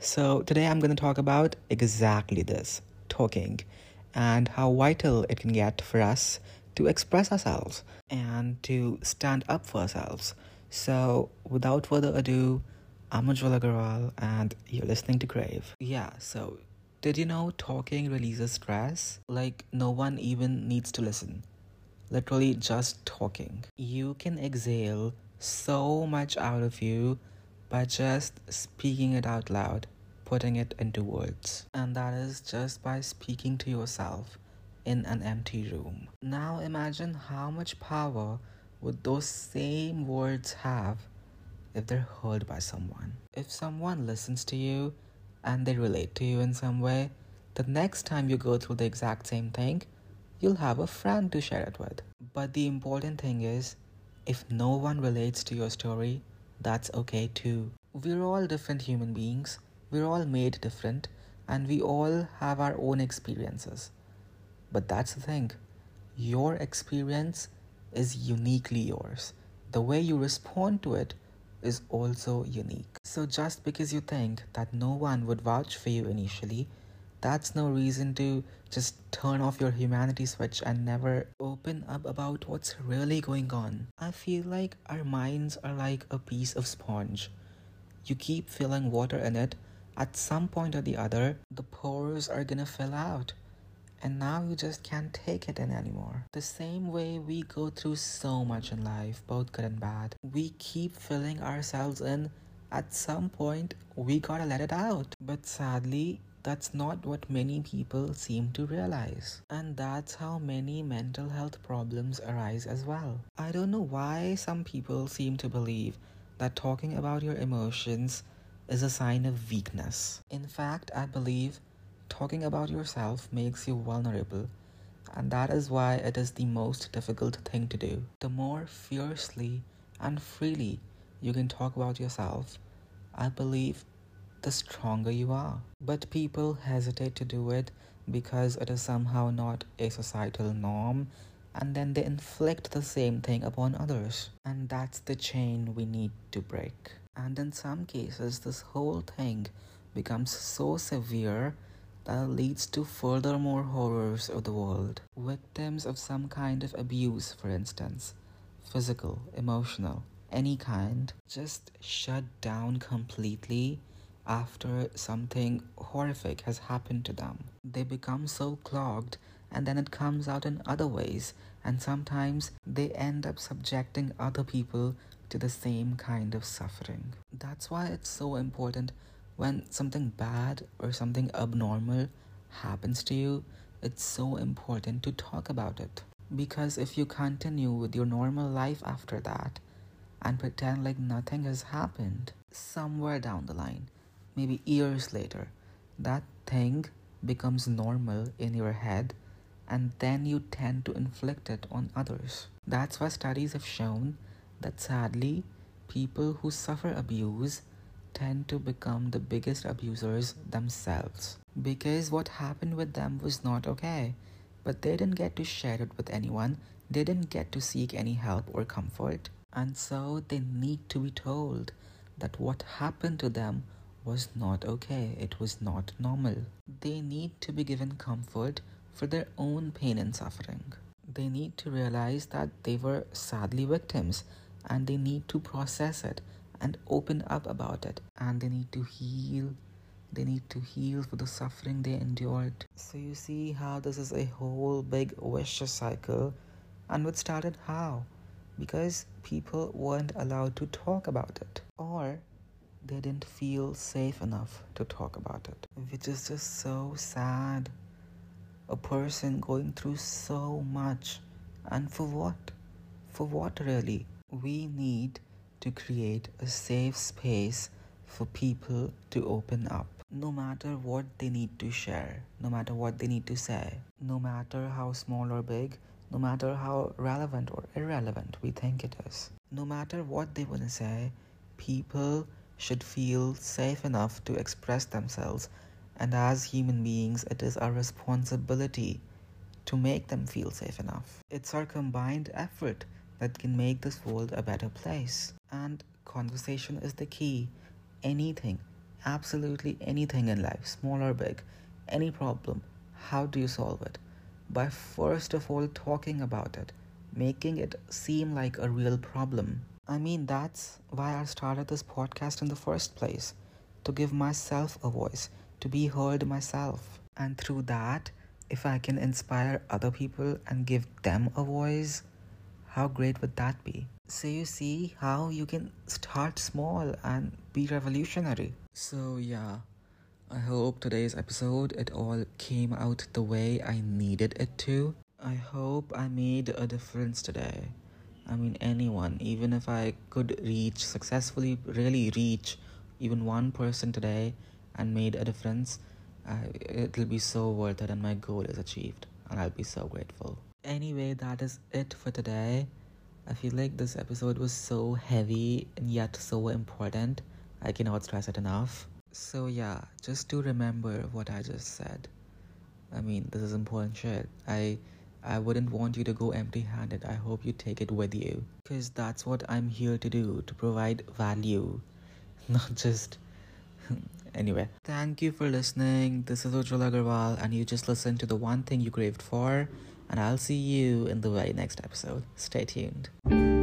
So, today I'm going to talk about exactly this talking and how vital it can get for us to express ourselves and to stand up for ourselves. So, without further ado, I'm Ujwala Agarwal and you're listening to Crave. Yeah, so did you know talking releases stress? Like, no one even needs to listen. Literally, just talking. You can exhale so much out of you by just speaking it out loud, putting it into words. And that is just by speaking to yourself in an empty room. Now imagine how much power would those same words have if they're heard by someone. If someone listens to you and they relate to you in some way, the next time you go through the exact same thing, you'll have a friend to share it with. But the important thing is, if no one relates to your story, that's okay too. We're all different human beings, we're all made different, and we all have our own experiences. But that's the thing your experience is uniquely yours. The way you respond to it is also unique. So, just because you think that no one would vouch for you initially, that's no reason to just turn off your humanity switch and never open up about what's really going on. I feel like our minds are like a piece of sponge. You keep filling water in it, at some point or the other, the pores are gonna fill out and now you just can't take it in anymore. The same way we go through so much in life, both good and bad, we keep filling ourselves in. At some point, we gotta let it out. But sadly, that's not what many people seem to realize. And that's how many mental health problems arise as well. I don't know why some people seem to believe that talking about your emotions is a sign of weakness. In fact, I believe talking about yourself makes you vulnerable, and that is why it is the most difficult thing to do. The more fiercely and freely you can talk about yourself, I believe the stronger you are. But people hesitate to do it because it is somehow not a societal norm, and then they inflict the same thing upon others. And that's the chain we need to break. And in some cases, this whole thing becomes so severe that it leads to further more horrors of the world. Victims of some kind of abuse, for instance, physical, emotional, any kind, just shut down completely after something horrific has happened to them. They become so clogged and then it comes out in other ways, and sometimes they end up subjecting other people to the same kind of suffering. That's why it's so important when something bad or something abnormal happens to you, it's so important to talk about it. Because if you continue with your normal life after that and pretend like nothing has happened, somewhere down the line, maybe years later, that thing becomes normal in your head and then you tend to inflict it on others. That's why studies have shown that sadly, people who suffer abuse tend to become the biggest abusers themselves because what happened with them was not okay. But they didn't get to share it with anyone, they didn't get to seek any help or comfort, and so they need to be told that what happened to them was not okay, it was not normal. They need to be given comfort for their own pain and suffering. They need to realize that they were sadly victims and they need to process it and open up about it. And they need to heal. They need to heal for the suffering they endured. So you see how this is a whole big vicious cycle. And it started how? Because people weren't allowed to talk about it. Or they didn't feel safe enough to talk about it. Which is just so sad. A person going through so much. And for what? For what really? We need to create a safe space for people to open up. No matter what they need to share, no matter what they need to say, no matter how small or big, no matter how relevant or irrelevant we think it is, no matter what they want to say, people should feel safe enough to express themselves. And as human beings, it is our responsibility to make them feel safe enough. It's our combined effort that can make this world a better place. And conversation is the key. Anything, absolutely anything in life, small or big, any problem, how do you solve it? By first of all talking about it, making it seem like a real problem. I mean, that's why I started this podcast in the first place to give myself a voice, to be heard myself. And through that, if I can inspire other people and give them a voice, how great would that be? So, you see how you can start small and be revolutionary. So, yeah, I hope today's episode it all came out the way I needed it to. I hope I made a difference today. I mean, anyone, even if I could reach successfully, really reach even one person today and made a difference, uh, it'll be so worth it and my goal is achieved and I'll be so grateful. Anyway, that is it for today. I feel like this episode was so heavy and yet so important. I cannot stress it enough. So, yeah, just to remember what I just said. I mean, this is important shit. I I wouldn't want you to go empty-handed. I hope you take it with you because that's what I'm here to do, to provide value, not just Anyway, thank you for listening. This is Ujjwal Agarwal, and you just listened to the one thing you craved for. And I'll see you in the very next episode. Stay tuned.